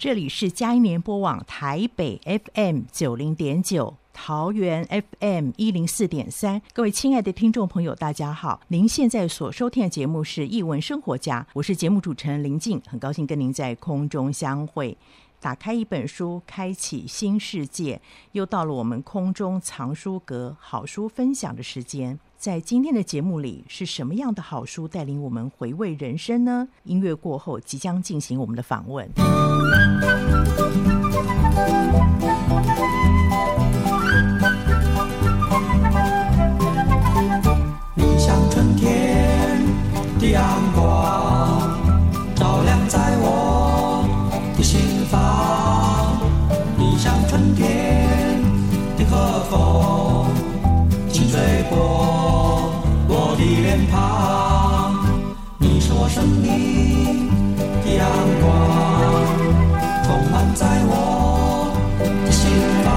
这里是佳音联播网台北 FM 九零点九，桃园 FM 一零四点三。各位亲爱的听众朋友，大家好！您现在所收听的节目是《译文生活家》，我是节目主持人林静，很高兴跟您在空中相会。打开一本书，开启新世界。又到了我们空中藏书阁好书分享的时间。在今天的节目里，是什么样的好书带领我们回味人生呢？音乐过后，即将进行我们的访问。你像春天的脸庞，你是我生命的阳光，充满在我的心房。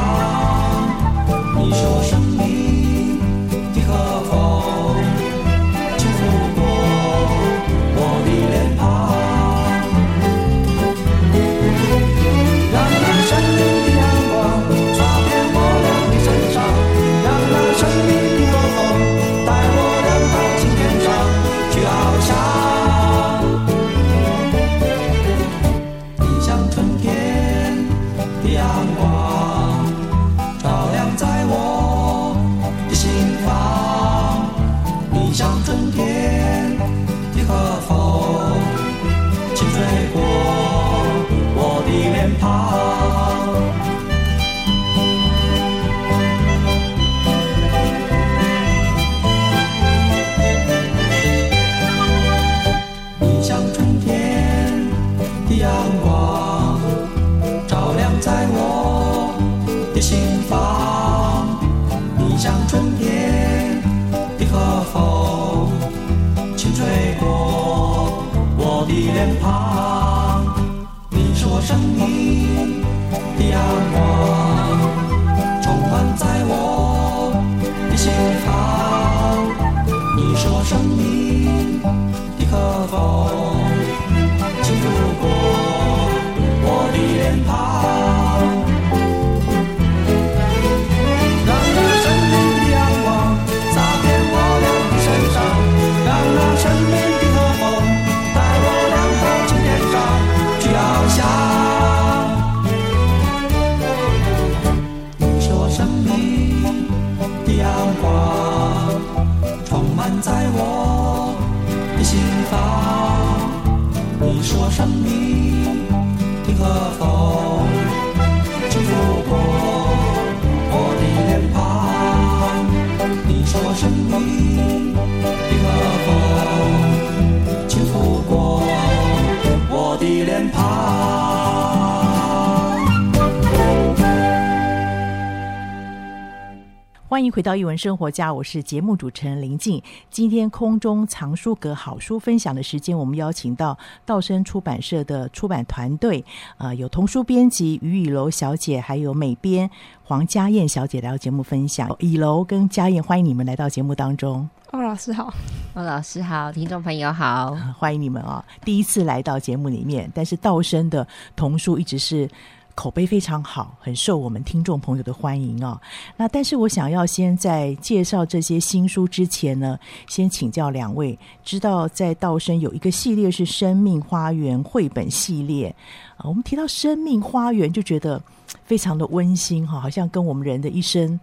欢迎回到一文生活家，我是节目主持人林静。今天空中藏书阁好书分享的时间，我们邀请到道生出版社的出版团队，呃，有童书编辑于以楼小姐，还有美编黄家燕小姐来到节目分享。以楼跟家燕，欢迎你们来到节目当中。欧老师好，欧老师好，听众朋友好，欢迎你们啊！第一次来到节目里面，但是道生的童书一直是口碑非常好，很受我们听众朋友的欢迎哦。那但是我想要先在介绍这些新书之前呢，先请教两位，知道在道生有一个系列是生命花园绘本系列啊。我们提到生命花园，就觉得非常的温馨哈，好像跟我们人的一生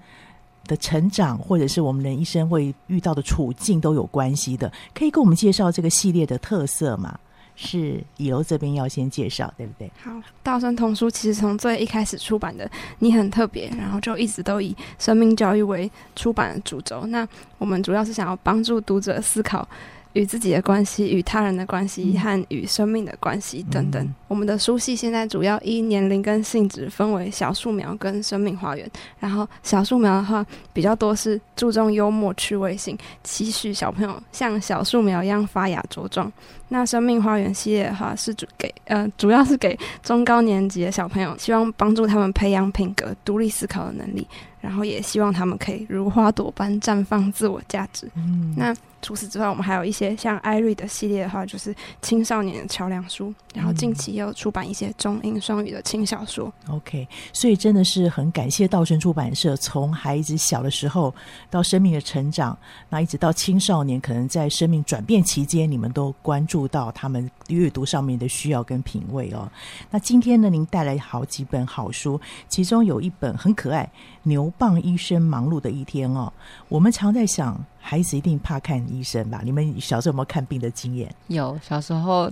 的成长，或者是我们人一生会遇到的处境都有关系的。可以跟我们介绍这个系列的特色吗？是以柔这边要先介绍，对不对？好，道生童书其实从最一开始出版的，你很特别，然后就一直都以生命教育为出版的主轴。那我们主要是想要帮助读者思考。与自己的关系、与他人的关系和与生命的关系等等。嗯、我们的书系现在主要依年龄跟性质分为小树苗跟生命花园。然后小树苗的话比较多是注重幽默趣味性，期许小朋友像小树苗一样发芽茁壮。那生命花园系列的话是主给呃主要是给中高年级的小朋友，希望帮助他们培养品格、独立思考的能力，然后也希望他们可以如花朵般绽放自我价值。嗯，那。除此之外，我们还有一些像艾瑞的系列的话，就是青少年的桥梁书。然后近期也有出版一些中英双语的轻小说。OK，所以真的是很感谢道生出版社，从孩子小的时候到生命的成长，那一直到青少年，可能在生命转变期间，你们都关注到他们阅读上面的需要跟品味哦。那今天呢，您带来好几本好书，其中有一本很可爱，《牛蒡医生忙碌的一天》哦。我们常在想，孩子一定怕看医生吧？你们小时候有没有看病的经验？有，小时候。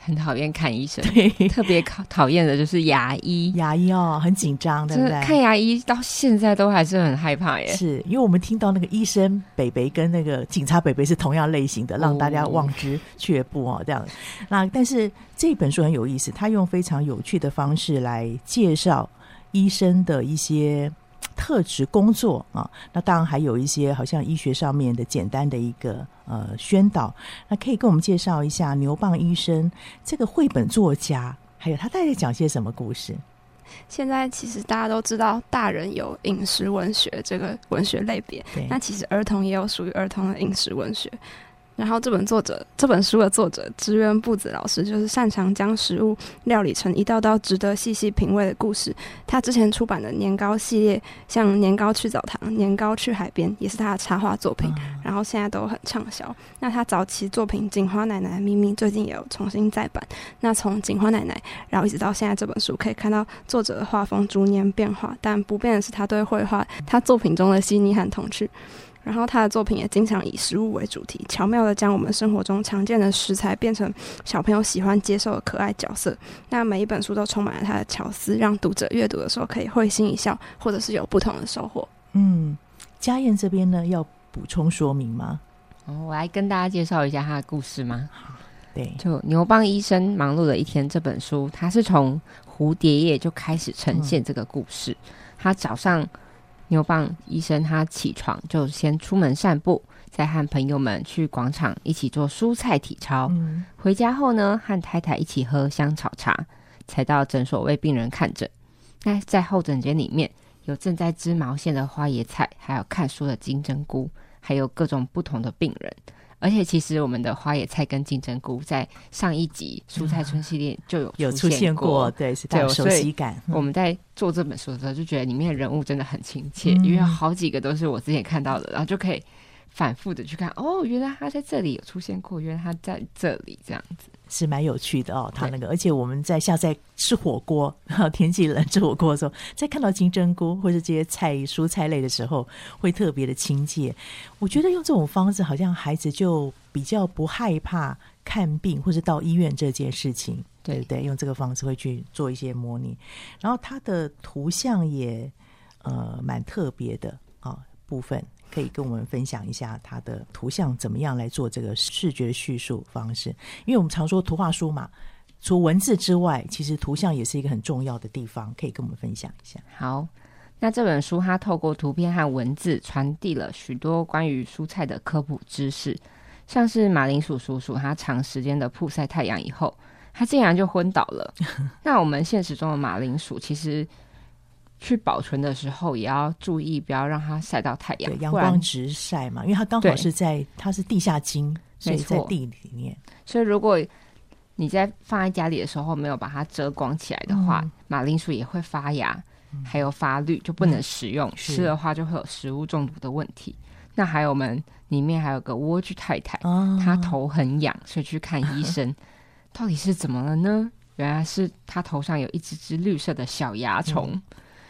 很讨厌看医生，对，特别讨讨厌的就是牙医。牙医哦，很紧张，对不对？看牙医到现在都还是很害怕耶。是因为我们听到那个医生北北跟那个警察北北是同样类型的，让大家望之却步哦。这样，那但是这本书很有意思，他用非常有趣的方式来介绍医生的一些。特质工作啊，那当然还有一些好像医学上面的简单的一个呃宣导。那可以跟我们介绍一下牛蒡医生这个绘本作家，还有他大概讲些什么故事？现在其实大家都知道，大人有饮食文学这个文学类别，对那其实儿童也有属于儿童的饮食文学。然后这本作者这本书的作者职员步子老师，就是擅长将食物料理成一道道值得细细品味的故事。他之前出版的年糕系列，像年糕去澡堂、年糕去海边，也是他的插画作品。然后现在都很畅销。那他早期作品《锦花奶奶的秘密》最近也有重新再版。那从《锦花奶奶》然后一直到现在这本书，可以看到作者的画风逐年变化，但不变的是他对绘画他作品中的细腻和童趣。然后他的作品也经常以食物为主题，巧妙的将我们生活中常见的食材变成小朋友喜欢接受的可爱角色。那每一本书都充满了他的巧思，让读者阅读的时候可以会心一笑，或者是有不同的收获。嗯，家燕这边呢要补充说明吗？哦，我来跟大家介绍一下他的故事吗？对，就牛蒡医生忙碌的一天这本书，他是从蝴蝶叶就开始呈现这个故事。嗯、他早上。牛蒡医生他起床就先出门散步，再和朋友们去广场一起做蔬菜体操。嗯、回家后呢，和太太一起喝香草茶，才到诊所为病人看诊。那在候诊间里面有正在织毛线的花椰菜，还有看书的金针菇，还有各种不同的病人。而且其实我们的花野菜跟金针菇在上一集蔬菜村系列就有有出现过，对，是带有熟悉感。我们在做这本书的时候就觉得里面的人物真的很亲切，嗯、因为好几个都是我之前看到的，然后就可以反复的去看。哦，原来他在这里有出现过，原来他在这里这样子。是蛮有趣的哦，他那个，而且我们在下在吃火锅，天气冷吃火锅的时候，在看到金针菇或者这些菜蔬菜类的时候，会特别的亲切。我觉得用这种方式，好像孩子就比较不害怕看病或者到医院这件事情，对，对不对？用这个方式会去做一些模拟，然后它的图像也呃蛮特别的啊、哦、部分。可以跟我们分享一下它的图像怎么样来做这个视觉叙述方式？因为我们常说图画书嘛，除文字之外，其实图像也是一个很重要的地方。可以跟我们分享一下。好，那这本书它透过图片和文字传递了许多关于蔬菜的科普知识，像是马铃薯叔叔，他长时间的曝晒太阳以后，他竟然就昏倒了。那我们现实中的马铃薯其实。去保存的时候也要注意，不要让它晒到太阳，阳光直晒嘛，因为它刚好是在它是地下茎，所以在地里面。所以如果你在放在家里的时候没有把它遮光起来的话，嗯、马铃薯也会发芽，还有发绿，就不能食用。嗯、吃的话就会有食物中毒的问题。那还有我们里面还有个莴苣太太，哦、她头很痒，所以去看医 生，到底是怎么了呢？原来是她头上有一只只绿色的小蚜虫，嗯、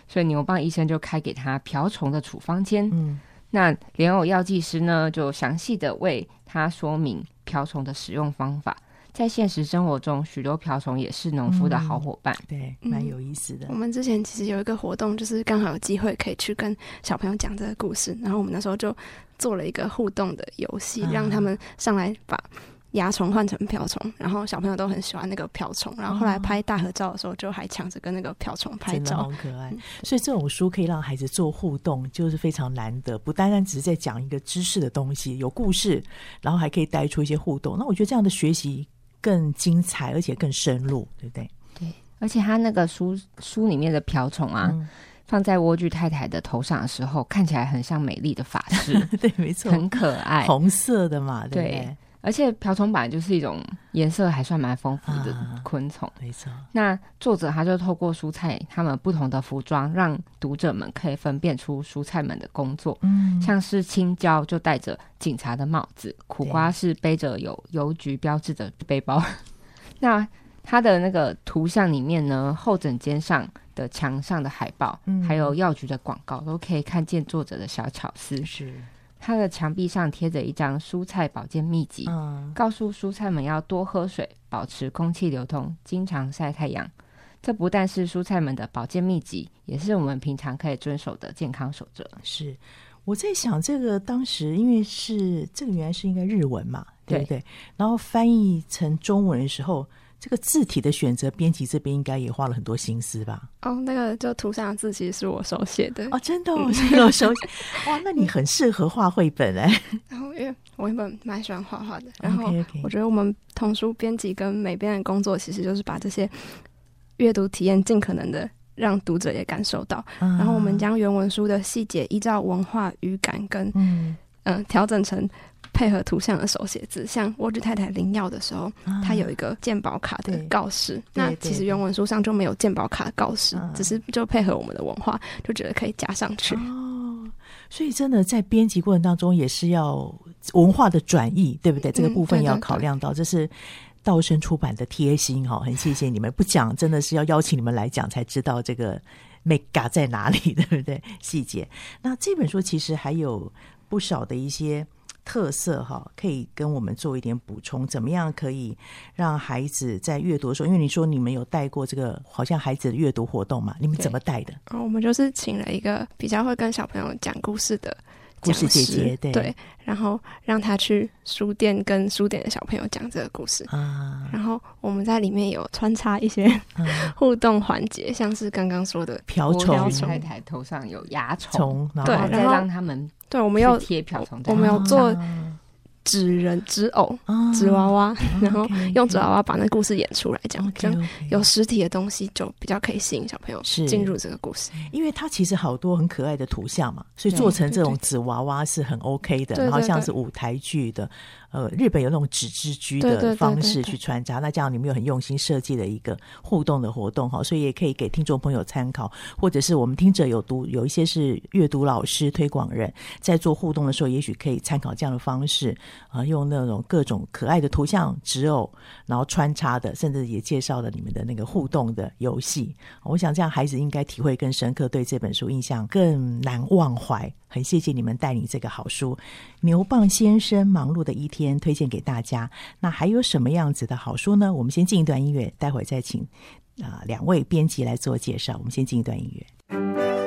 所以牛蒡医生就开给他瓢虫的处方笺。嗯，那莲藕药剂师呢，就详细的为他说明瓢虫的使用方法。在现实生活中，许多瓢虫也是农夫的好伙伴。嗯、对，蛮有意思的、嗯。我们之前其实有一个活动，就是刚好有机会可以去跟小朋友讲这个故事，然后我们那时候就做了一个互动的游戏，嗯、让他们上来把蚜虫换成瓢虫，然后小朋友都很喜欢那个瓢虫，然后后来拍大合照的时候，就还抢着跟那个瓢虫拍照，好可爱。所以这种书可以让孩子做互动，就是非常难得，不单单只是在讲一个知识的东西，有故事，然后还可以带出一些互动。那我觉得这样的学习。更精彩，而且更深入，对不对？对，而且他那个书书里面的瓢虫啊，嗯、放在莴苣太太的头上的时候，看起来很像美丽的发饰，对，没错，很可爱，红色的嘛，对不对？对而且瓢虫本来就是一种颜色还算蛮丰富的昆虫，啊、没错。那作者他就透过蔬菜他们不同的服装，让读者们可以分辨出蔬菜们的工作。嗯，像是青椒就戴着警察的帽子，苦瓜是背着有邮局标志的背包。那它的那个图像里面呢，后枕间上的墙上的海报，嗯、还有药局的广告，都可以看见作者的小巧思。是。它的墙壁上贴着一张蔬菜保健秘籍，嗯、告诉蔬菜们要多喝水，保持空气流通，经常晒太阳。这不但是蔬菜们的保健秘籍，也是我们平常可以遵守的健康守则。是我在想，这个当时因为是这个原来是应该日文嘛，对不对？对，然后翻译成中文的时候。这个字体的选择，编辑这边应该也花了很多心思吧？哦，那个就图上的字其实是我手写的哦，真的，哦，是我手写。哇，那你很适合画绘本哎。然后因为我原本蛮喜欢画画的，然后我觉得我们童书编辑跟美编的工作，其实就是把这些阅读体验尽可能的让读者也感受到。嗯、然后我们将原文书的细节依照文化语感跟嗯嗯调整成。配合图像的手写字，像莴苣太太领药的时候，啊、它有一个鉴宝卡的告示。那其实原文书上就没有鉴宝卡的告示，只是就配合我们的文化，就觉得可以加上去。哦，所以真的在编辑过程当中也是要文化的转译，对不对？这个部分要考量到，嗯、对对对，这是道生出版的贴心哈，很谢谢你们。不讲真的是要邀请你们来讲，才知道这个 mega 在哪里，对不对？细节。那这本书其实还有不少的一些。特色哈，可以跟我们做一点补充。怎么样可以让孩子在阅读的时候？因为你说你们有带过这个，好像孩子的阅读活动嘛？你们怎么带的？哦，我们就是请了一个比较会跟小朋友讲故事的故事姐姐，对，对，然后让他去书店跟书店的小朋友讲这个故事。啊。然后我们在里面有穿插一些 互动环节，像是刚刚说的瓢虫。太太头上有蚜虫，对，然后再让他们。对，我们要贴瓢虫，我们要做纸人、纸偶、纸娃娃，然后用纸娃娃把那故事演出来，这样这样有实体的东西就比较可以吸引小朋友进入这个故事。因为它其实好多很可爱的图像嘛，所以做成这种纸娃娃是很 OK 的，然后像是舞台剧的。呃，日本有那种纸之居的方式去穿插，那这样你们有很用心设计的一个互动的活动哈，所以也可以给听众朋友参考，或者是我们听者有读有一些是阅读老师推广人，在做互动的时候，也许可以参考这样的方式啊，用那种各种可爱的图像纸偶，然后穿插的，甚至也介绍了你们的那个互动的游戏。我想这样孩子应该体会更深刻，对这本书印象更难忘怀。很谢谢你们带领这个好书《牛蒡先生忙碌的一天》推荐给大家。那还有什么样子的好书呢？我们先进一段音乐，待会儿再请啊、两位编辑来做介绍。我们先进一段音乐。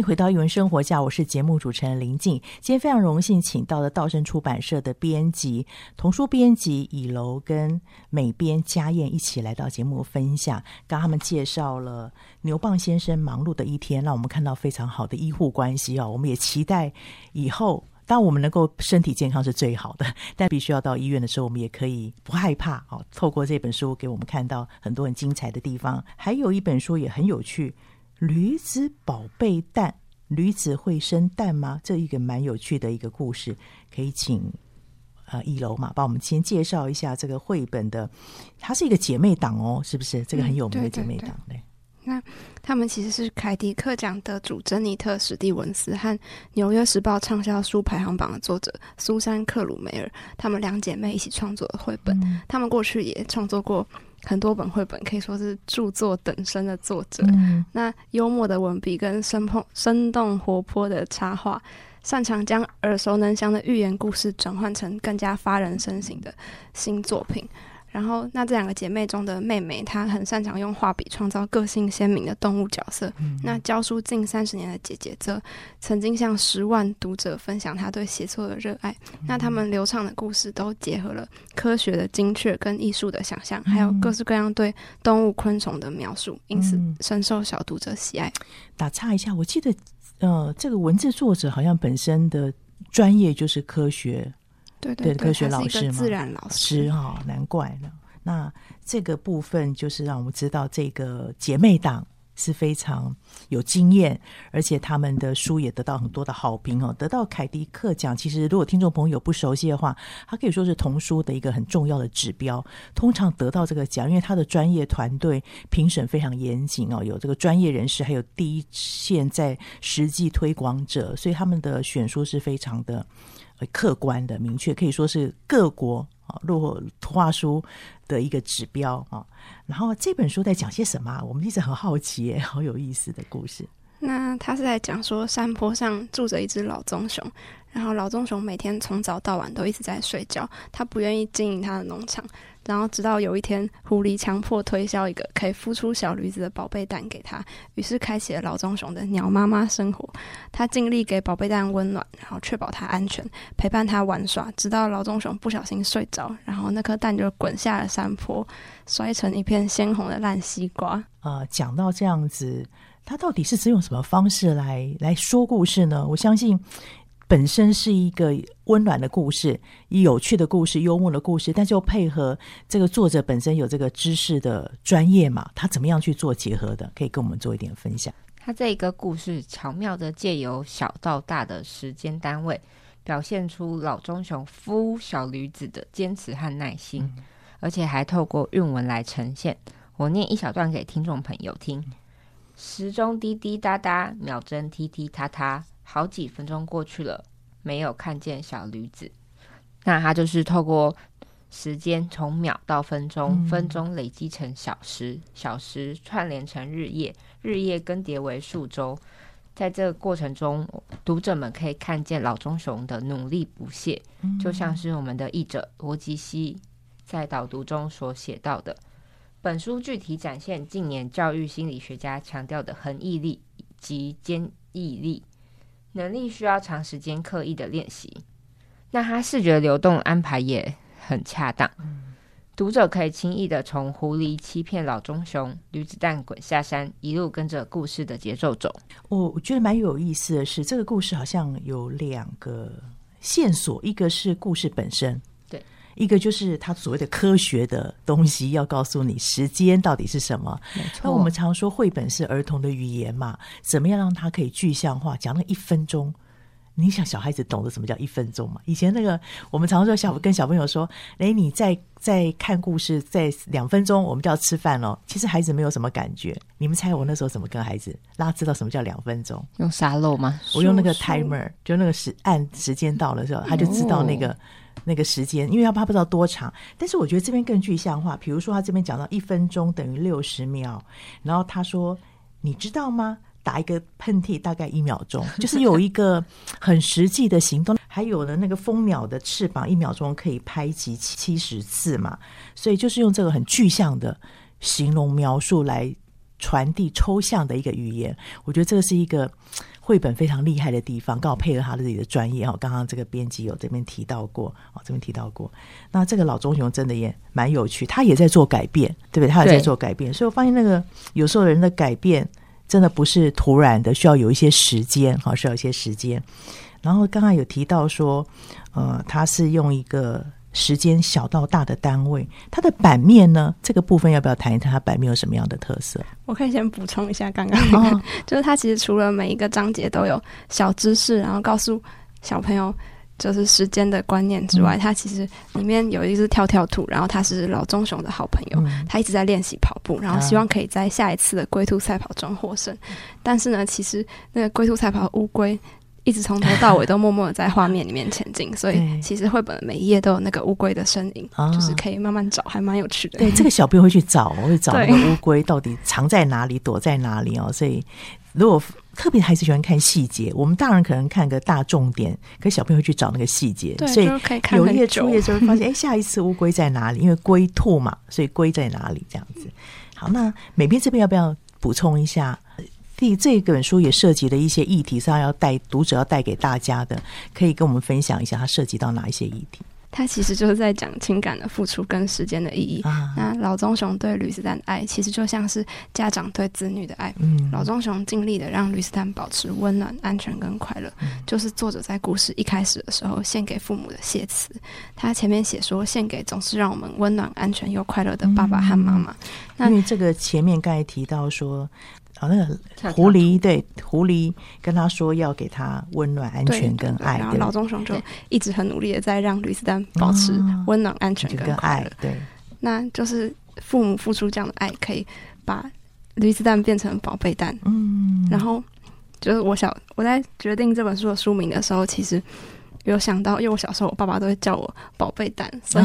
迎回到艺文生活家，我是节目主持人林静。今天非常荣幸请到了道生出版社的编辑、童书编辑以楼跟美编家燕一起来到节目分享。刚他们介绍了牛蒡先生忙碌的一天，让我们看到非常好的医护关系哦。我们也期待以后，当我们能够身体健康是最好的，但必须要到医院的时候，我们也可以不害怕哦。透过这本书给我们看到很多很精彩的地方，还有一本书也很有趣。驴子宝贝蛋，驴子会生蛋吗？这一个蛮有趣的一个故事，可以请呃一楼嘛，帮我们先介绍一下这个绘本的。它是一个姐妹档哦，是不是？这个很有名的姐妹档。嗯、对，那他们其实是凯迪克奖得主珍妮特史蒂文斯和纽约时报畅销书排行榜的作者苏珊克鲁梅尔，他们两姐妹一起创作的绘本。嗯、他们过去也创作过。很多本绘本可以说是著作等身的作者，嗯、那幽默的文笔跟生碰、生动活泼的插画，擅长将耳熟能详的寓言故事转换成更加发人深省的新作品。然后，那这两个姐妹中的妹妹，她很擅长用画笔创造个性鲜明的动物角色。嗯、那教书近三十年的姐姐，则曾经向十万读者分享她对写作的热爱。嗯、那他们流畅的故事都结合了科学的精确跟艺术的想象，嗯、还有各式各样对动物、昆虫的描述，因此深受小读者喜爱。打岔一下，我记得，呃，这个文字作者好像本身的专业就是科学。对对，对，科学老师嘛，自然老师哈、哦，难怪呢。那这个部分就是让我们知道，这个姐妹党是非常有经验，而且他们的书也得到很多的好评哦。得到凯迪克奖，其实如果听众朋友不熟悉的话，它可以说是童书的一个很重要的指标。通常得到这个奖，因为他的专业团队评审非常严谨哦，有这个专业人士，还有第一线在实际推广者，所以他们的选书是非常的。客观的、明确，可以说是各国啊，落图画书的一个指标啊。然后这本书在讲些什么？我们一直很好奇，好有意思的故事。那他是在讲说，山坡上住着一只老棕熊，然后老棕熊每天从早到晚都一直在睡觉，他不愿意经营他的农场。然后直到有一天，狐狸强迫推销一个可以孵出小驴子的宝贝蛋给他，于是开启了老棕熊的鸟妈妈生活。他尽力给宝贝蛋温暖，然后确保它安全，陪伴它玩耍，直到老棕熊不小心睡着，然后那颗蛋就滚下了山坡，摔成一片鲜红的烂西瓜。呃，讲到这样子，他到底是只用什么方式来来说故事呢？我相信。本身是一个温暖的故事，有趣的故事，幽默的故事，但是又配合这个作者本身有这个知识的专业嘛，他怎么样去做结合的？可以跟我们做一点分享。他这一个故事巧妙地借由小到大的时间单位，表现出老棕熊孵小驴子的坚持和耐心，而且还透过韵文来呈现。我念一小段给听众朋友听：时钟滴滴答答，秒针踢踢踏踏。好几分钟过去了，没有看见小驴子。那他就是透过时间从秒到分钟，嗯、分钟累积成小时，小时串联成日夜，日夜更迭为数周。在这个过程中，读者们可以看见老棕熊的努力不懈，嗯、就像是我们的译者罗吉西在导读中所写到的。本书具体展现近年教育心理学家强调的恒毅力及坚毅力。能力需要长时间刻意的练习，那他视觉流动安排也很恰当。读者可以轻易的从狐狸欺骗老棕熊、驴子蛋滚下山，一路跟着故事的节奏走。我我觉得蛮有意思的是，这个故事好像有两个线索，一个是故事本身。一个就是他所谓的科学的东西，要告诉你时间到底是什么。那我们常说绘本是儿童的语言嘛，怎么样让他可以具象化？讲那一分钟，你想小孩子懂得什么叫一分钟吗？以前那个我们常说小跟小朋友说，哎，你在在看故事，在两分钟我们就要吃饭了。其实孩子没有什么感觉。你们猜我那时候怎么跟孩子让他知道什么叫两分钟？用沙漏吗？我用那个 timer，就那个时按时间到了之后，他就知道那个。那个时间，因为他怕不知道多长，但是我觉得这边更具象化。比如说，他这边讲到一分钟等于六十秒，然后他说：“你知道吗？打一个喷嚏大概一秒钟，就是有一个很实际的行动。还有呢，那个蜂鸟的翅膀一秒钟可以拍击七十次嘛，所以就是用这个很具象的形容描述来传递抽象的一个语言。我觉得这个是一个绘本非常厉害的地方，刚好配合他自己的专业哦。刚刚这个编辑有这边提到过哦，这边提到过。那这个老棕熊真的也蛮有趣，他也在做改变，对不对？他也在做改变，所以我发现那个有时候人的改变真的不是突然的，需要有一些时间，哈，需要一些时间。然后刚刚有提到说，呃，他是用一个。时间小到大的单位，它的版面呢？这个部分要不要谈一谈？它版面有什么样的特色？我可以先补充一下刚刚那个，哦、就是它其实除了每一个章节都有小知识，然后告诉小朋友就是时间的观念之外，嗯、它其实里面有一只跳跳兔，然后它是老棕熊的好朋友，嗯、它一直在练习跑步，然后希望可以在下一次的龟兔赛跑中获胜。嗯、但是呢，其实那个龟兔赛跑乌龟。一直从头到尾都默默的在画面里面前进，所以其实绘本每一页都有那个乌龟的身影，哦、就是可以慢慢找，还蛮有趣的。对，这个小朋友会去找，会找那个乌龟到底藏在哪里，躲在哪里哦。所以如果特别还是喜欢看细节，我们大人可能看个大重点，可小朋友会去找那个细节。对，所以有一页出页就会发现，哎，下一次乌龟在哪里？因为龟兔嘛，所以龟在哪里？这样子。好，那美编这边要不要补充一下？第这本书也涉及了一些议题，是他要带读者要带给大家的，可以跟我们分享一下，它涉及到哪一些议题？它其实就是在讲情感的付出跟时间的意义。啊、那老棕熊对吕斯丹的爱，其实就像是家长对子女的爱。嗯、老棕熊尽力的让吕斯丹保持温暖、安全跟快乐，嗯、就是作者在故事一开始的时候献给父母的谢词。他前面写说，献给总是让我们温暖、安全又快乐的爸爸和妈妈。嗯、那因为这个前面刚才提到说。哦，那个狐狸对狐狸跟他说要给他温暖、安全跟爱，然后老棕熊就一直很努力的在让吕斯丹保持温暖、安全跟快乐。对，那就是父母付出这样的爱，可以把吕斯丹变成宝贝蛋。嗯，然后就是我小我在决定这本书的书名的时候，其实。有想到，因为我小时候我爸爸都会叫我宝贝蛋，所以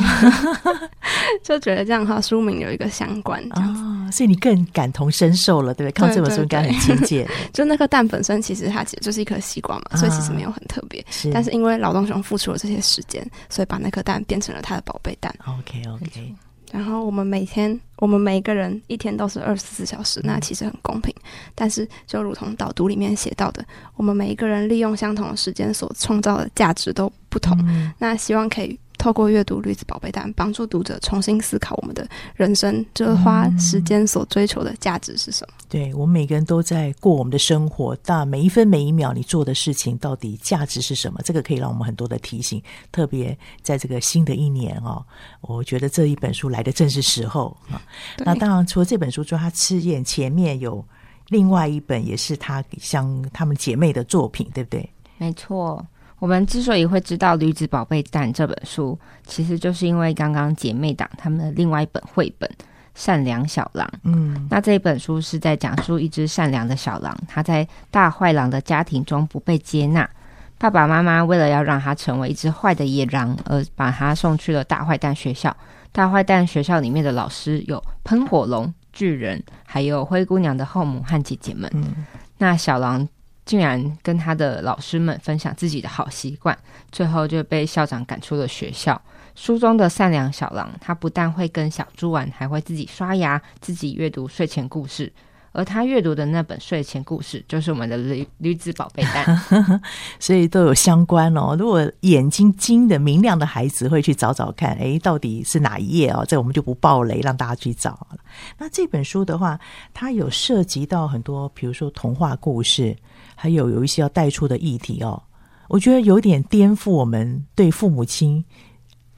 就觉得这样哈，书名有一个相关这样子，哦，所以你更感同身受了，对不对？看这本书应该很亲切。就那颗蛋本身，其实它其实就是一颗西瓜嘛，啊、所以其实没有很特别。是，但是因为劳动熊付出了这些时间，所以把那颗蛋变成了他的宝贝蛋。OK OK。然后我们每天，我们每一个人一天都是二十四小时，那其实很公平。但是就如同导读里面写到的，我们每一个人利用相同的时间所创造的价值都不同。那希望可以。透过阅读《绿子宝贝蛋》，帮助读者重新思考我们的人生，就是花时间所追求的价值是什么？嗯、对，我们每个人都在过我们的生活，但每一分每一秒你做的事情到底价值是什么？这个可以让我们很多的提醒。特别在这个新的一年哦，我觉得这一本书来的正是时候啊。那当然，除了这本书之外，他赤焰前面有另外一本，也是他像他们姐妹的作品，对不对？没错。我们之所以会知道《驴子宝贝蛋》这本书，其实就是因为刚刚姐妹党他们的另外一本绘本《善良小狼》。嗯，那这一本书是在讲述一只善良的小狼，他在大坏狼的家庭中不被接纳，爸爸妈妈为了要让他成为一只坏的野狼，而把他送去了大坏蛋学校。大坏蛋学校里面的老师有喷火龙、巨人，还有灰姑娘的后母和姐姐们。嗯，那小狼。竟然跟他的老师们分享自己的好习惯，最后就被校长赶出了学校。书中的善良小狼，他不但会跟小猪玩，还会自己刷牙，自己阅读睡前故事。而他阅读的那本睡前故事，就是我们的驴驴子宝贝蛋，所以都有相关哦。如果眼睛精的明亮的孩子会去找找看，哎，到底是哪一页哦？这我们就不爆雷，让大家去找。那这本书的话，它有涉及到很多，比如说童话故事。还有有一些要带出的议题哦，我觉得有点颠覆我们对父母亲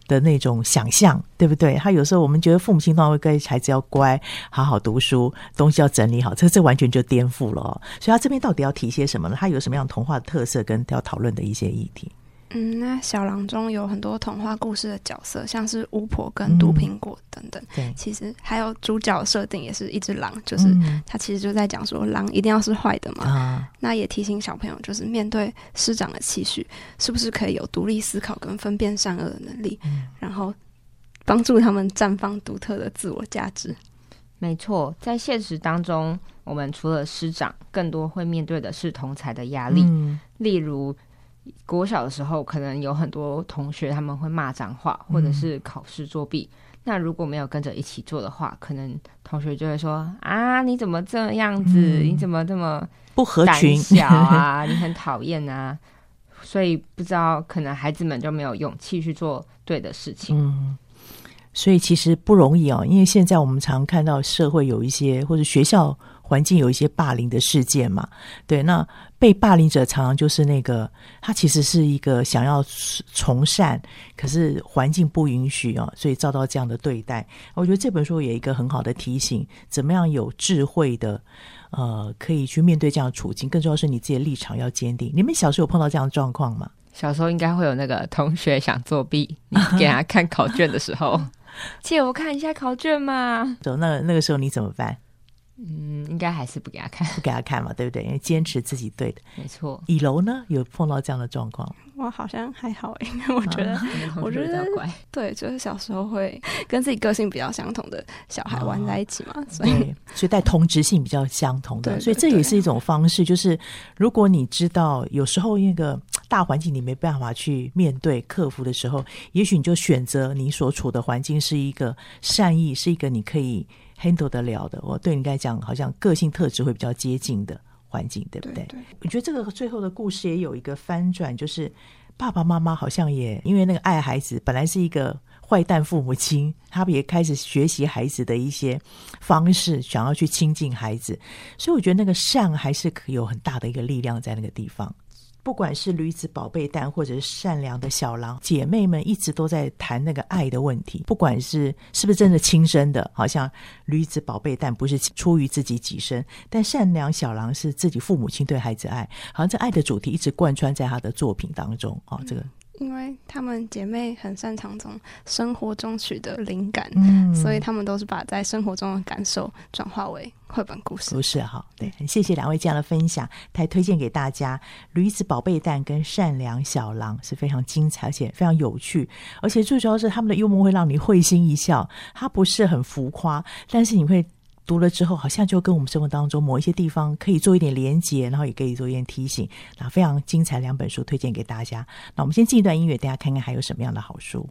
的那种想象，对不对？他有时候我们觉得父母亲都会跟孩子要乖，好好读书，东西要整理好，这这完全就颠覆了。所以他这边到底要提些什么呢？他有什么样童话的特色跟要讨论的一些议题？嗯，那小狼中有很多童话故事的角色，像是巫婆跟毒苹果等等。嗯、对，其实还有主角设定也是一只狼，就是他其实就在讲说，狼一定要是坏的嘛。啊、那也提醒小朋友，就是面对师长的期许，是不是可以有独立思考跟分辨善恶的能力，嗯、然后帮助他们绽放独特的自我价值。没错，在现实当中，我们除了师长，更多会面对的是同才的压力，嗯、例如。国小的时候，可能有很多同学他们会骂脏话，或者是考试作弊。嗯、那如果没有跟着一起做的话，可能同学就会说啊，你怎么这样子？嗯、你怎么这么不合群小啊？你很讨厌啊！所以不知道，可能孩子们就没有勇气去做对的事情。嗯，所以其实不容易哦，因为现在我们常看到社会有一些或者学校环境有一些霸凌的事件嘛。对，那被霸凌者常常就是那个他其实是一个想要从善，可是环境不允许哦，所以遭到这样的对待。我觉得这本书有一个很好的提醒，怎么样有智慧的。呃，可以去面对这样的处境，更重要是你自己的立场要坚定。你们小时候有碰到这样的状况吗？小时候应该会有那个同学想作弊，你给他看考卷的时候，借我看一下考卷嘛。走，那那个时候你怎么办？嗯，应该还是不给他看，不给他看嘛，对不对？因为坚持自己对的，没错。以楼呢，有碰到这样的状况？我好像还好，因为我觉得，啊、我觉得 对，就是小时候会跟自己个性比较相同的小孩玩在一起嘛，哦、所以所以带同质性比较相同的，所以这也是一种方式。就是如果你知道有时候那个大环境你没办法去面对克服的时候，也许你就选择你所处的环境是一个善意，是一个你可以。Handle 得了的，我对你来讲，好像个性特质会比较接近的环境，对不对？对，对。我觉得这个最后的故事也有一个翻转，就是爸爸妈妈好像也因为那个爱孩子，本来是一个坏蛋父母亲，他们也开始学习孩子的一些方式，想要去亲近孩子，所以我觉得那个善还是有很大的一个力量在那个地方。不管是驴子宝贝蛋，或者是善良的小狼，姐妹们一直都在谈那个爱的问题。不管是是不是真的亲生的，好像驴子宝贝蛋不是出于自己己身，但善良小狼是自己父母亲对孩子爱，好像这爱的主题一直贯穿在他的作品当中啊、这个。因为她们姐妹很擅长从生活中取得灵感，嗯，所以她们都是把在生活中的感受转化为绘本故事。不是哈，对，很谢谢两位这样的分享，还推荐给大家《驴子宝贝蛋》跟《善良小狼》是非常精彩，而且非常有趣，而且最主要是他们的幽默会让你会心一笑，它不是很浮夸，但是你会。读了之后，好像就跟我们生活当中某一些地方可以做一点连接，然后也可以做一点提醒。那非常精彩两本书推荐给大家。那我们先进一段音乐，大家看看还有什么样的好书。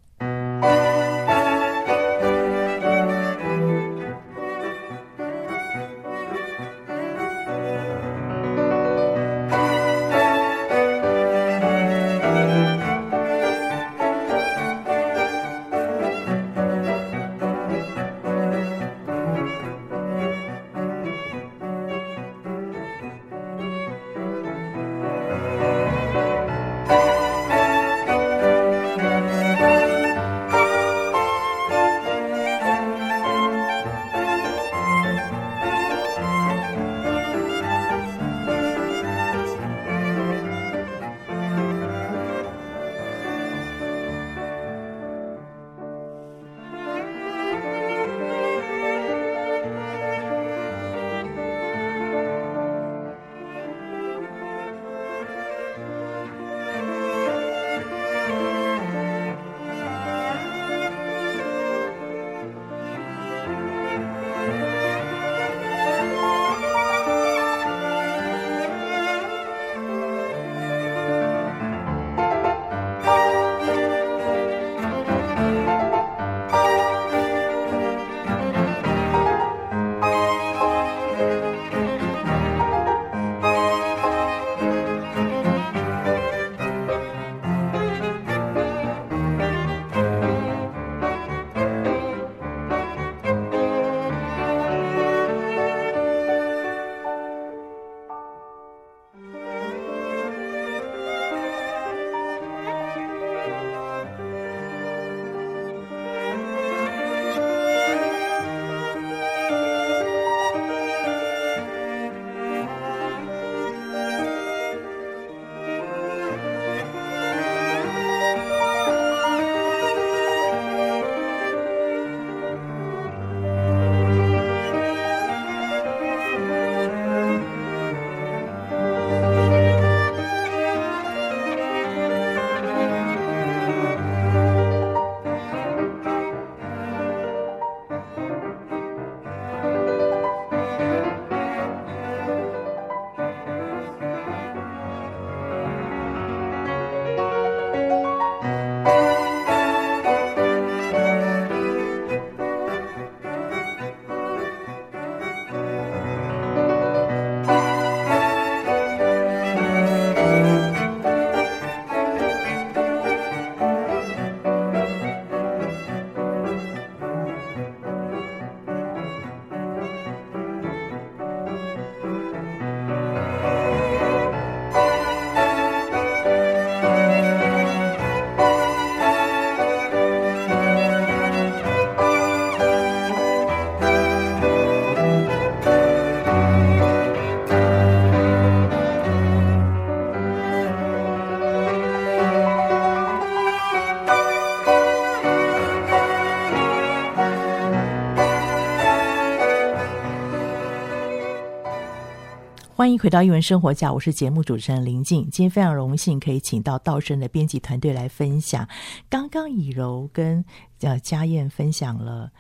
迎回到英文生活家，我是节目主持人林静。今天非常荣幸可以请到道生的编辑团队来分享。刚刚以柔跟呃佳燕分享了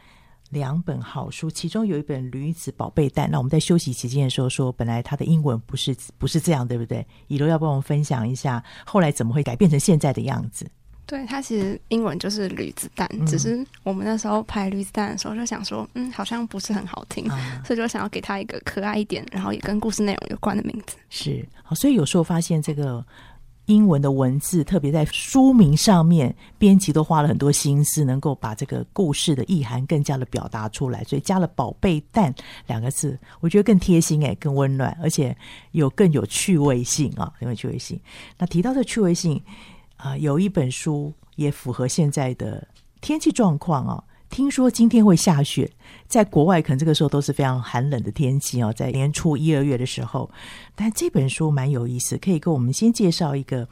两本好书，其中有一本《驴子宝贝蛋》。那我们在休息期间的时候说，本来它的英文不是不是这样，对不对？以柔要帮我们分享一下，后来怎么会改变成现在的样子？对，它其实英文就是驴子蛋，嗯、只是我们那时候拍驴子蛋的时候就想说，嗯，好像不是很好听，啊、所以就想要给它一个可爱一点，然后也跟故事内容有关的名字。是，好，所以有时候发现这个英文的文字，特别在书名上面，编辑都花了很多心思，能够把这个故事的意涵更加的表达出来，所以加了“宝贝蛋”两个字，我觉得更贴心哎，更温暖，而且有更有趣味性啊，更有趣味性。那提到这趣味性。啊、有一本书也符合现在的天气状况啊。听说今天会下雪，在国外可能这个时候都是非常寒冷的天气哦，在年初一二月的时候。但这本书蛮有意思，可以跟我们先介绍一个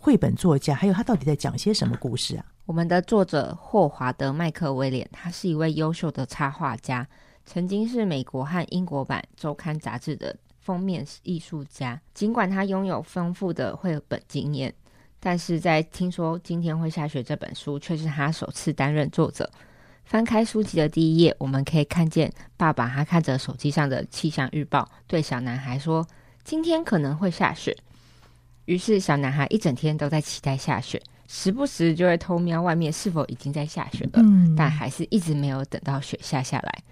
绘本作家，还有他到底在讲些什么故事啊？我们的作者霍华德·麦克威廉，他是一位优秀的插画家，曾经是美国和英国版周刊杂志的封面艺术家。尽管他拥有丰富的绘本经验。但是在听说今天会下雪这本书，却是他首次担任作者。翻开书籍的第一页，我们可以看见爸爸他看着手机上的气象预报，对小男孩说：“今天可能会下雪。”于是小男孩一整天都在期待下雪，时不时就会偷瞄外面是否已经在下雪了，嗯、但还是一直没有等到雪下下来。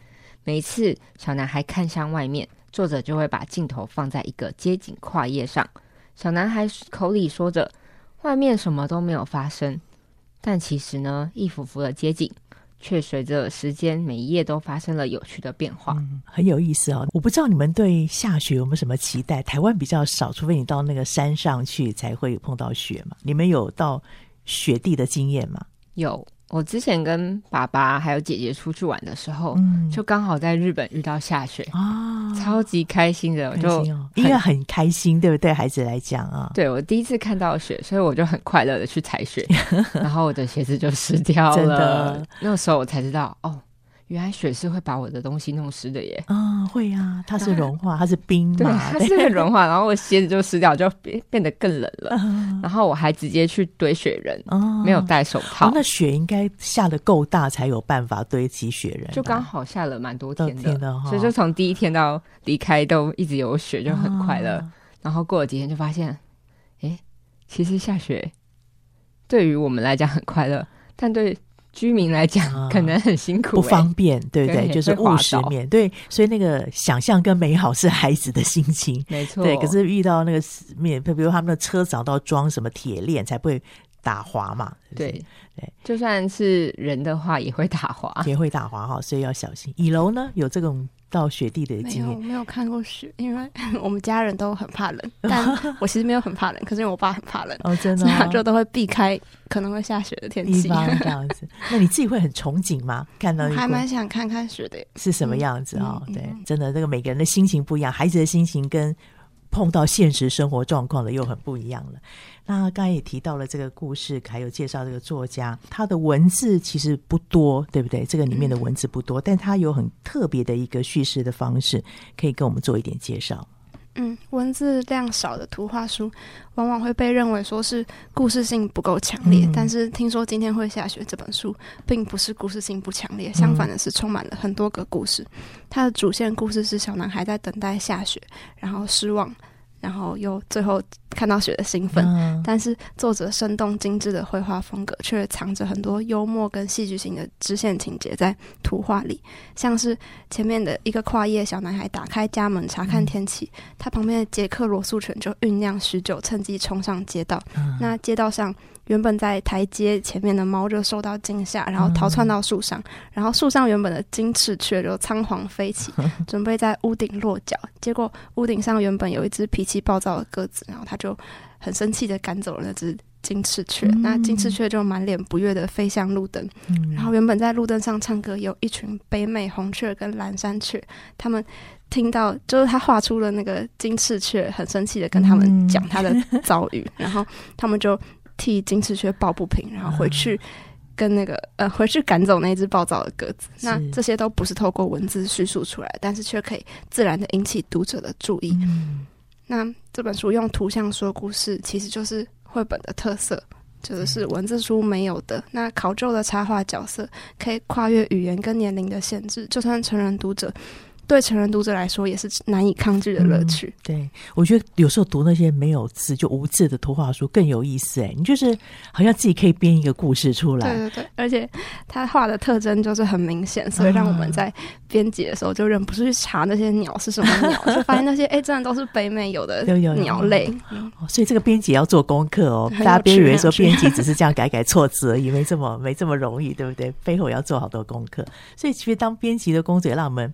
每一次小男孩看向外面，作者就会把镜头放在一个街景跨页上，小男孩口里说着。外面什么都没有发生，但其实呢，一幅幅的街景却随着时间，每一页都发生了有趣的变化，嗯，很有意思哦。我不知道你们对下雪有没有什么期待？台湾比较少，除非你到那个山上去才会碰到雪嘛。你们有到雪地的经验吗？有。我之前跟爸爸还有姐姐出去玩的时候，嗯、就刚好在日本遇到下雪啊，超级开心的，开心哦、就因为很开心，对不对？孩子来讲啊，对，我第一次看到雪，所以我就很快乐的去踩雪，然后我的鞋子就湿掉了。真的，那个时候我才知道哦。原来雪是会把我的东西弄湿的耶！啊、哦，会啊，它是融化，它是冰嘛，对，它是会融化，然后我鞋子就湿掉，就变变得更冷了。哦、然后我还直接去堆雪人，哦、没有戴手套。哦、那雪应该下的够大，才有办法堆起雪人。就刚好下了蛮多天的，天的哦、所以就从第一天到离开都一直有雪，就很快乐。哦、然后过了几天就发现，哎，其实下雪对于我们来讲很快乐，但对。居民来讲可能很辛苦、欸，不方便，对不对？就是务实面对，所以那个想象跟美好是孩子的心情，没错。对，可是遇到那个面，比如他们的车找到装什么铁链才不会打滑嘛？对对，就算是人的话也会打滑，也会打滑哈，所以要小心。乙楼呢，有这种。到雪地的经验，没有，没有看过雪，因为 我们家人都很怕冷，但我其实没有很怕冷，可是因为我爸很怕冷，哦，真的、哦，就都会避开可能会下雪的天气，这样子。那你自己会很憧憬吗？看到还蛮想看看雪的，是什么样子啊、哦？嗯、对，真的，这个每个人的心情不一样，孩子的心情跟。碰到现实生活状况的又很不一样了。那刚才也提到了这个故事，还有介绍这个作家，他的文字其实不多，对不对？这个里面的文字不多，但他有很特别的一个叙事的方式，可以跟我们做一点介绍。嗯，文字量少的图画书，往往会被认为说是故事性不够强烈。嗯、但是听说今天会下雪这本书，并不是故事性不强烈，相反的是充满了很多个故事。它的主线故事是小男孩在等待下雪，然后失望。然后又最后看到雪的兴奋，嗯、但是作者生动精致的绘画风格却藏着很多幽默跟戏剧性的支线情节在图画里，像是前面的一个跨夜小男孩打开家门查看天气，嗯、他旁边的杰克罗素犬就酝酿许久，趁机冲上街道。嗯、那街道上。原本在台阶前面的猫就受到惊吓，然后逃窜到树上，嗯、然后树上原本的金翅雀就仓皇飞起，准备在屋顶落脚。结果屋顶上原本有一只脾气暴躁的鸽子，然后它就很生气的赶走了那只金翅雀。嗯、那金翅雀就满脸不悦的飞向路灯，嗯、然后原本在路灯上唱歌有一群北美红雀跟蓝山雀，他们听到就是他画出了那个金翅雀很生气的跟他们讲他的遭遇，嗯、然后他们就。替金翅雀抱不平，然后回去跟那个、嗯、呃，回去赶走那只暴躁的鸽子。那这些都不是透过文字叙述出来，但是却可以自然的引起读者的注意。嗯、那这本书用图像说故事，其实就是绘本的特色，就是文字书没有的。那考究的插画角色可以跨越语言跟年龄的限制，就算成人读者。对成人读者来说也是难以抗拒的乐趣。嗯、对，我觉得有时候读那些没有字就无字的图画书更有意思。哎，你就是好像自己可以编一个故事出来。对对对，而且他画的特征就是很明显，所以让我们在编辑的时候就忍不住去查那些鸟是什么鸟，就发现那些哎，真的都是北美有的 鸟类。所以这个编辑要做功课哦，大家别以为说编辑只是这样改改错字而已，没这么没这么容易，对不对？背后要做好多功课。所以其实当编辑的工作也让我们。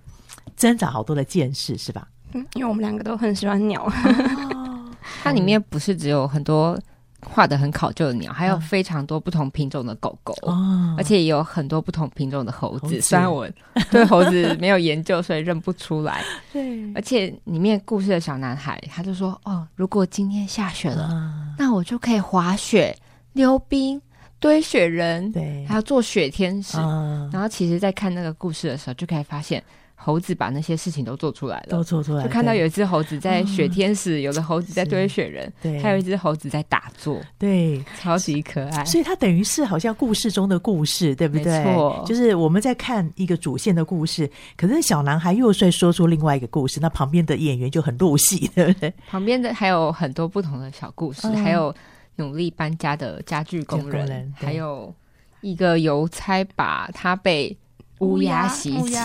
增长好多的见识是吧？嗯，因为我们两个都很喜欢鸟。哦、它里面不是只有很多画的很考究的鸟，还有非常多不同品种的狗狗，哦、而且也有很多不同品种的猴子。猴子虽然我对猴子没有研究，所以认不出来。对，而且里面故事的小男孩，他就说：“哦，如果今天下雪了，嗯、那我就可以滑雪、溜冰、堆雪人，对，还要做雪天使。嗯”然后，其实，在看那个故事的时候，就可以发现。猴子把那些事情都做出来了，都做出来了。就看到有一只猴子在雪天使，嗯、有的猴子在堆雪人，对，还有一只猴子在打坐，对，超级可爱。所以它等于是好像故事中的故事，对不对？没错，就是我们在看一个主线的故事，可是小男孩又在说出另外一个故事，那旁边的演员就很入戏，对不对？旁边的还有很多不同的小故事，嗯、还有努力搬家的家具工人，工人还有一个邮差把他被。乌鸦袭击，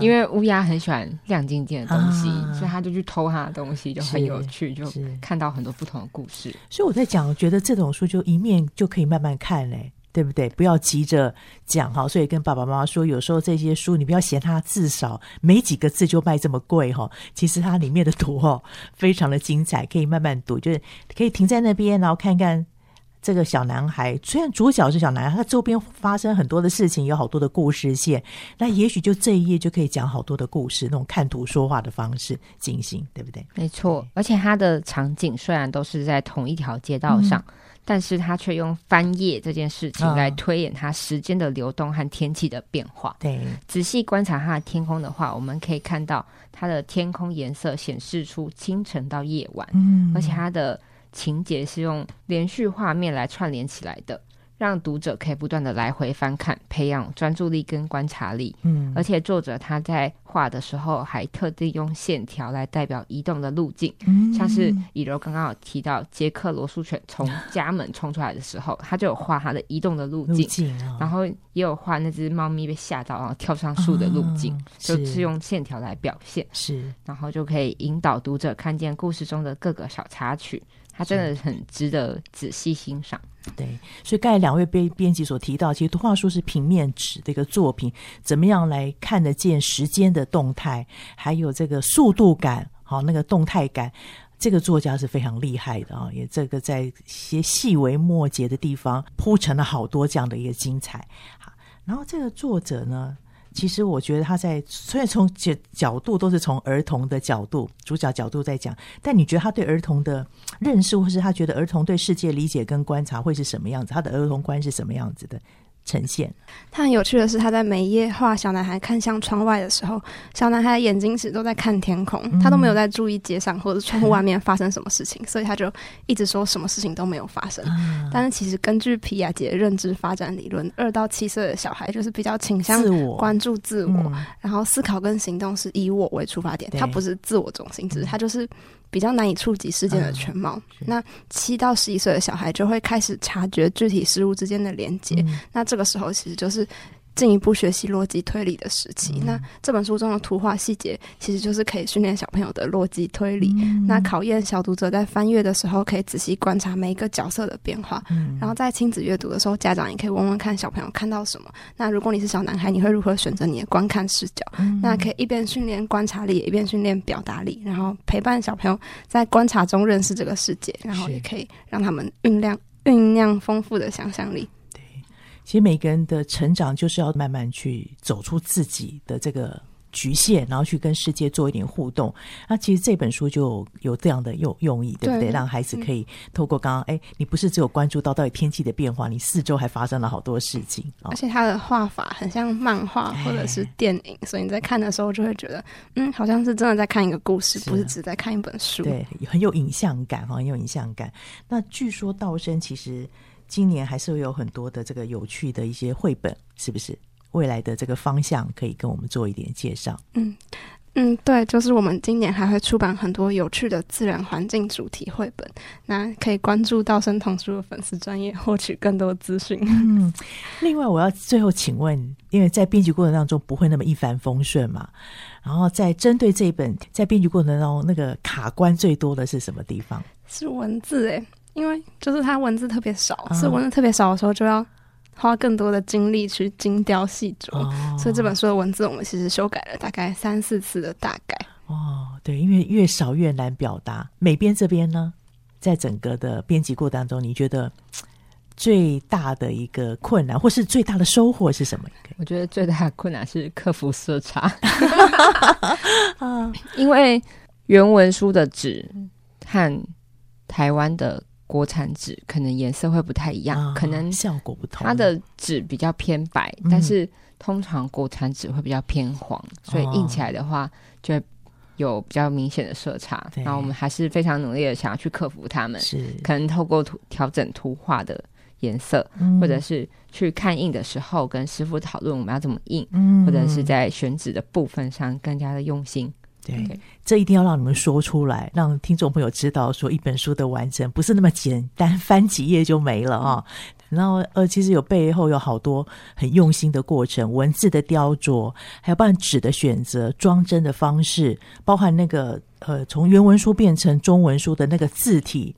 因为乌鸦很喜欢亮晶晶的东西，啊、所以他就去偷他的东西，就很有趣，就看到很多不同的故事。所以我在讲，我觉得这种书就一面就可以慢慢看嘞，对不对？不要急着讲哈。所以跟爸爸妈妈说，有时候这些书你不要嫌它字少，没几个字就卖这么贵哈。其实它里面的图哦，非常的精彩，可以慢慢读，就是可以停在那边，然后看看。这个小男孩虽然主角是小男孩，他周边发生很多的事情，有好多的故事线。那也许就这一页就可以讲好多的故事，那种看图说话的方式进行，对不对？没错。而且他的场景虽然都是在同一条街道上，嗯、但是他却用翻页这件事情来推演他时间的流动和天气的变化。对，仔细观察他的天空的话，我们可以看到他的天空颜色显示出清晨到夜晚，嗯，而且他的。情节是用连续画面来串联起来的，让读者可以不断的来回翻看，培养专注力跟观察力。嗯，而且作者他在画的时候还特地用线条来代表移动的路径，嗯、像是以柔刚刚有提到杰克罗素犬从家门冲出来的时候，他就有画他的移动的路径，哦、然后也有画那只猫咪被吓到然后跳上树的路径，哦、就是用线条来表现，是，然后就可以引导读者看见故事中的各个小插曲。它真的很值得仔细欣赏。对，所以刚才两位编编辑所提到，其实图画书是平面纸的一个作品，怎么样来看得见时间的动态，还有这个速度感，好，那个动态感，这个作家是非常厉害的啊！也这个在一些细微末节的地方铺陈了好多这样的一个精彩。好，然后这个作者呢？其实我觉得他在虽然从角角度都是从儿童的角度，主角角度在讲，但你觉得他对儿童的认识，或是他觉得儿童对世界理解跟观察会是什么样子？他的儿童观是什么样子的？呈现。他很有趣的是，他在每一页画小男孩看向窗外的时候，小男孩的眼睛时都在看天空，嗯、他都没有在注意街上或者窗户外面发生什么事情，嗯、所以他就一直说什么事情都没有发生。嗯、但是其实根据皮亚杰认知发展理论，二到七岁的小孩就是比较倾向关注自我，自我嗯、然后思考跟行动是以我为出发点，他不是自我中心，只是他就是。比较难以触及事件的全貌。嗯、那七到十一岁的小孩就会开始察觉具体事物之间的连接。嗯、那这个时候其实就是。进一步学习逻辑推理的时期，嗯、那这本书中的图画细节其实就是可以训练小朋友的逻辑推理。嗯、那考验小读者在翻阅的时候，可以仔细观察每一个角色的变化。嗯、然后在亲子阅读的时候，家长也可以问问看小朋友看到什么。那如果你是小男孩，你会如何选择你的观看视角？嗯、那可以一边训练观察力，一边训练表达力，然后陪伴小朋友在观察中认识这个世界，然后也可以让他们酝酿酝酿丰富的想象力。其实每个人的成长就是要慢慢去走出自己的这个局限，然后去跟世界做一点互动。那其实这本书就有，这样的用用意，对不对？让孩子可以透过刚刚，哎，你不是只有关注到到底天气的变化，你四周还发生了好多事情。而且他的画法很像漫画或者是电影，所以你在看的时候就会觉得，嗯，好像是真的在看一个故事，不是只在看一本书。对，很有影像感哈，很有影像感。那据说道生其实今年还是会有很多的这个有趣的一些绘本，是不是？未来的这个方向可以跟我们做一点介绍。嗯嗯，对，就是我们今年还会出版很多有趣的自然环境主题绘本，那可以关注道生童书的粉丝专业，获取更多资讯。嗯，另外我要最后请问，因为在编辑过程当中不会那么一帆风顺嘛，然后在针对这一本，在编辑过程当中那个卡关最多的是什么地方？是文字诶，因为就是它文字特别少，所以文字特别少的时候就要。花更多的精力去精雕细琢，哦，所以这本书的文字我们其实修改了大概三四次的大概。哦，对，因为越少越难表达。美编这边呢，在整个的编辑过程当中，你觉得最大的一个困难，或是最大的收获是什么？我觉得最大的困难是克服色差，因为原文书的纸和台湾的。国产纸可能颜色会不太一样，哦、可能效果不同。它的纸比较偏白，嗯，但是通常国产纸会比较偏黄，嗯，所以印起来的话就会有比较明显的色差。然后我们还是非常努力的想要去克服它们，是可能透过图调整图画的颜色，嗯，或者是去看印的时候跟师傅讨论我们要怎么印，嗯，或者是在选纸的部分上更加的用心。对.这一定要让你们说出来，让听众朋友知道，说一本书的完整不是那么简单，翻几页就没了啊。然后呃，其实有背后有好多很用心的过程，文字的雕琢，还有包含纸的选择、装帧的方式，包含那个呃，从原文书变成中文书的那个字体。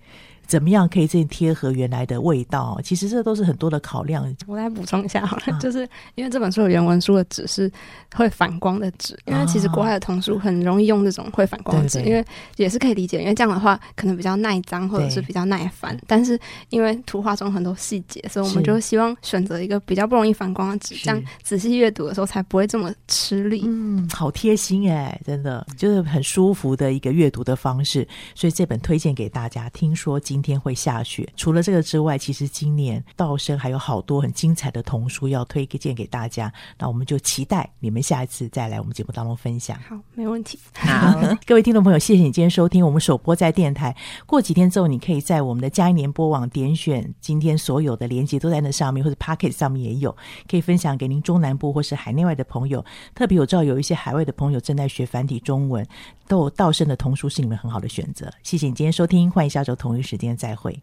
怎么样可以最贴合原来的味道？其实这都是很多的考量。我来补充一下好了，啊，就是因为这本书的原文书的纸是会反光的纸，因为其实国外的童书很容易用这种会反光的纸，因为也是可以理解，因为这样的话可能比较耐脏或者是比较耐翻。但是因为图画中很多细节，所以我们就希望选择一个比较不容易反光的纸，这样仔细阅读的时候才不会这么吃力。嗯，好贴心哎，真的就是很舒服的一个阅读的方式，所以这本推荐给大家。听说今今天会下雪。除了这个之外，其实今年道生还有好多很精彩的童书要推荐给大家。那我们就期待你们下一次再来我们节目当中分享。好，没问题。好，各位听众朋友，谢谢你今天收听我们首播在电台。过几天之后，你可以在我们的嘉音联播网点选今天所有的连接都在那上面，或者 Pocket 上面也有，可以分享给您中南部或是海内外的朋友。特别我知道有一些海外的朋友正在学繁体中文，都有道生的童书是你们很好的选择。谢谢你今天收听，欢迎下周同一时间。再会。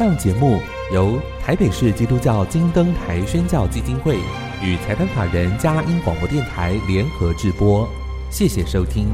上节目由台北市基督教金灯台宣教基金会与裁判法人嘉音广播电台联合制播，谢谢收听。